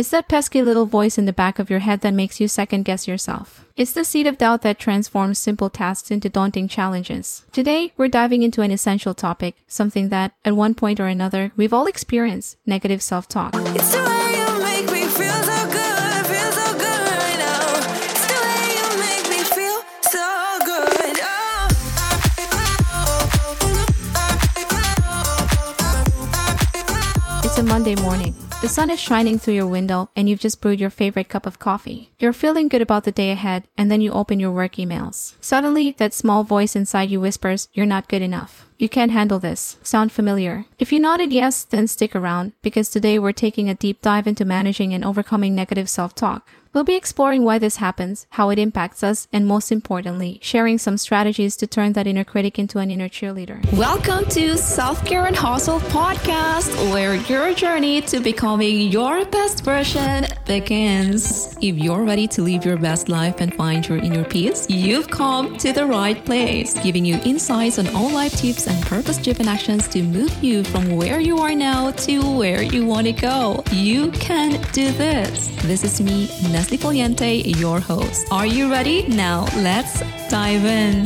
It's that pesky little voice in the back of your head that makes you second guess yourself. It's the seed of doubt that transforms simple tasks into daunting challenges. Today, we're diving into an essential topic, something that, at one point or another, we've all experienced negative self talk. It's the way you make me feel so good, feel so good right now. It's the way you make me feel so good. Oh. It's a Monday morning. The sun is shining through your window and you've just brewed your favorite cup of coffee. You're feeling good about the day ahead and then you open your work emails. Suddenly, that small voice inside you whispers, You're not good enough. You can't handle this. Sound familiar? If you nodded yes, then stick around because today we're taking a deep dive into managing and overcoming negative self talk. We'll be exploring why this happens, how it impacts us, and most importantly, sharing some strategies to turn that inner critic into an inner cheerleader. Welcome to Self Care and Hustle podcast, where your journey to becoming your best version begins. If you're ready to live your best life and find your inner peace, you've come to the right place, giving you insights on all life tips and purpose driven actions to move you from where you are now to where you want to go. You can do this. This is me, Neslie Foliente, your host. Are you ready? Now let's dive in.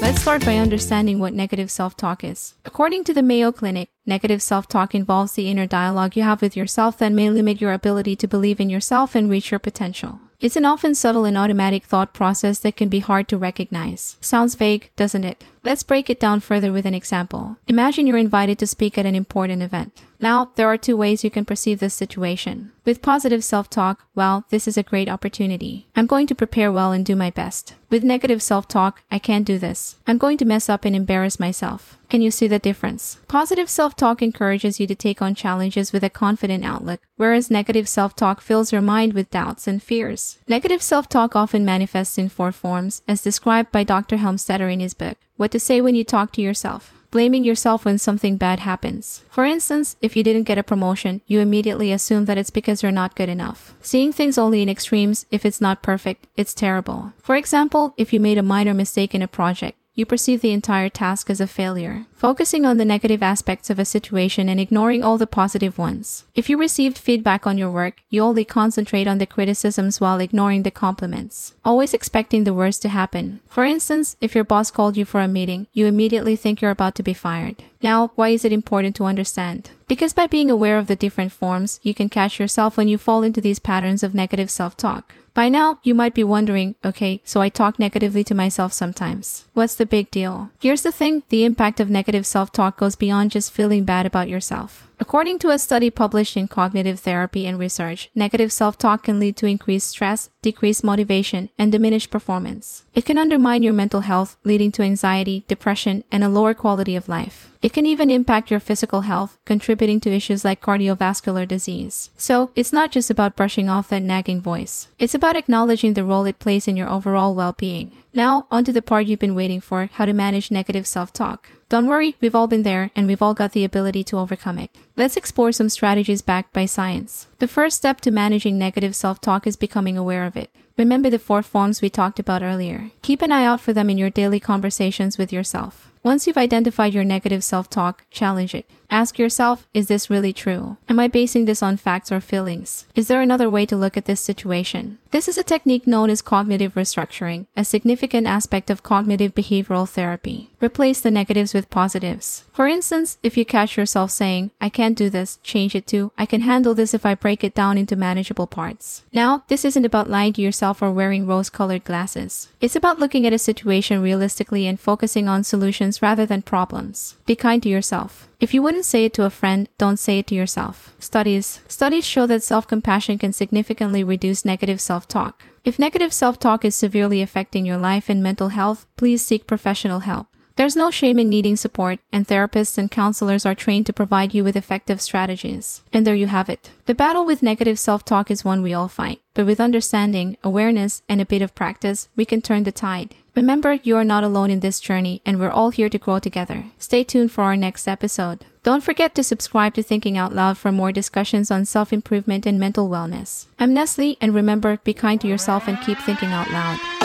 Let's start by understanding what negative self talk is. According to the Mayo Clinic, negative self talk involves the inner dialogue you have with yourself that may limit your ability to believe in yourself and reach your potential. It's an often subtle and automatic thought process that can be hard to recognize. Sounds vague, doesn't it? Let's break it down further with an example. Imagine you're invited to speak at an important event. Now, there are two ways you can perceive this situation. With positive self talk, well, this is a great opportunity. I'm going to prepare well and do my best. With negative self talk, I can't do this. I'm going to mess up and embarrass myself. Can you see the difference? Positive self talk encourages you to take on challenges with a confident outlook, whereas negative self talk fills your mind with doubts and fears. Negative self talk often manifests in four forms, as described by Dr. Helmstetter in his book, What to Say When You Talk to Yourself blaming yourself when something bad happens. For instance, if you didn't get a promotion, you immediately assume that it's because you're not good enough. Seeing things only in extremes, if it's not perfect, it's terrible. For example, if you made a minor mistake in a project, you perceive the entire task as a failure, focusing on the negative aspects of a situation and ignoring all the positive ones. If you received feedback on your work, you only concentrate on the criticisms while ignoring the compliments, always expecting the worst to happen. For instance, if your boss called you for a meeting, you immediately think you're about to be fired. Now, why is it important to understand? Because by being aware of the different forms, you can catch yourself when you fall into these patterns of negative self talk. By now, you might be wondering, okay, so I talk negatively to myself sometimes. What's the big deal? Here's the thing the impact of negative self talk goes beyond just feeling bad about yourself. According to a study published in Cognitive Therapy and Research, negative self talk can lead to increased stress, decreased motivation, and diminished performance. It can undermine your mental health, leading to anxiety, depression, and a lower quality of life. It can even impact your physical health, contributing to issues like cardiovascular disease. So, it's not just about brushing off that nagging voice. It's about acknowledging the role it plays in your overall well-being. Now, onto the part you've been waiting for, how to manage negative self-talk. Don't worry, we've all been there and we've all got the ability to overcome it. Let's explore some strategies backed by science. The first step to managing negative self-talk is becoming aware of it. Remember the four forms we talked about earlier. Keep an eye out for them in your daily conversations with yourself. Once you've identified your negative self talk, challenge it. Ask yourself, is this really true? Am I basing this on facts or feelings? Is there another way to look at this situation? This is a technique known as cognitive restructuring, a significant aspect of cognitive behavioral therapy. Replace the negatives with positives. For instance, if you catch yourself saying, I can't do this, change it to, I can handle this if I break it down into manageable parts. Now, this isn't about lying to yourself or wearing rose colored glasses. It's about looking at a situation realistically and focusing on solutions rather than problems. Be kind to yourself. If you wouldn't say it to a friend, don't say it to yourself. Studies Studies show that self-compassion can significantly reduce negative self-talk. If negative self-talk is severely affecting your life and mental health, please seek professional help. There's no shame in needing support, and therapists and counselors are trained to provide you with effective strategies. And there you have it. The battle with negative self talk is one we all fight, but with understanding, awareness, and a bit of practice, we can turn the tide. Remember, you are not alone in this journey, and we're all here to grow together. Stay tuned for our next episode. Don't forget to subscribe to Thinking Out Loud for more discussions on self improvement and mental wellness. I'm Neslie, and remember, be kind to yourself and keep thinking out loud.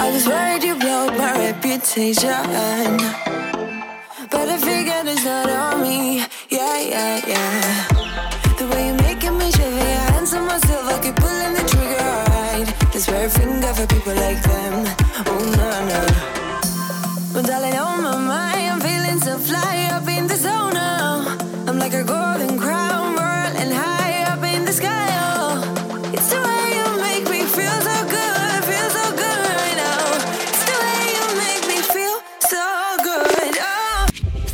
I was worried you blow my reputation. But I figured it's not on me. yeah, yeah. Yeah. The way you're making me shiver, your hands on myself, I keep pulling the trigger, alright. This red finger for people like them. Oh, no, no. Well, darling, on my mind, I'm feeling so fly up in the zone now. I'm like a golden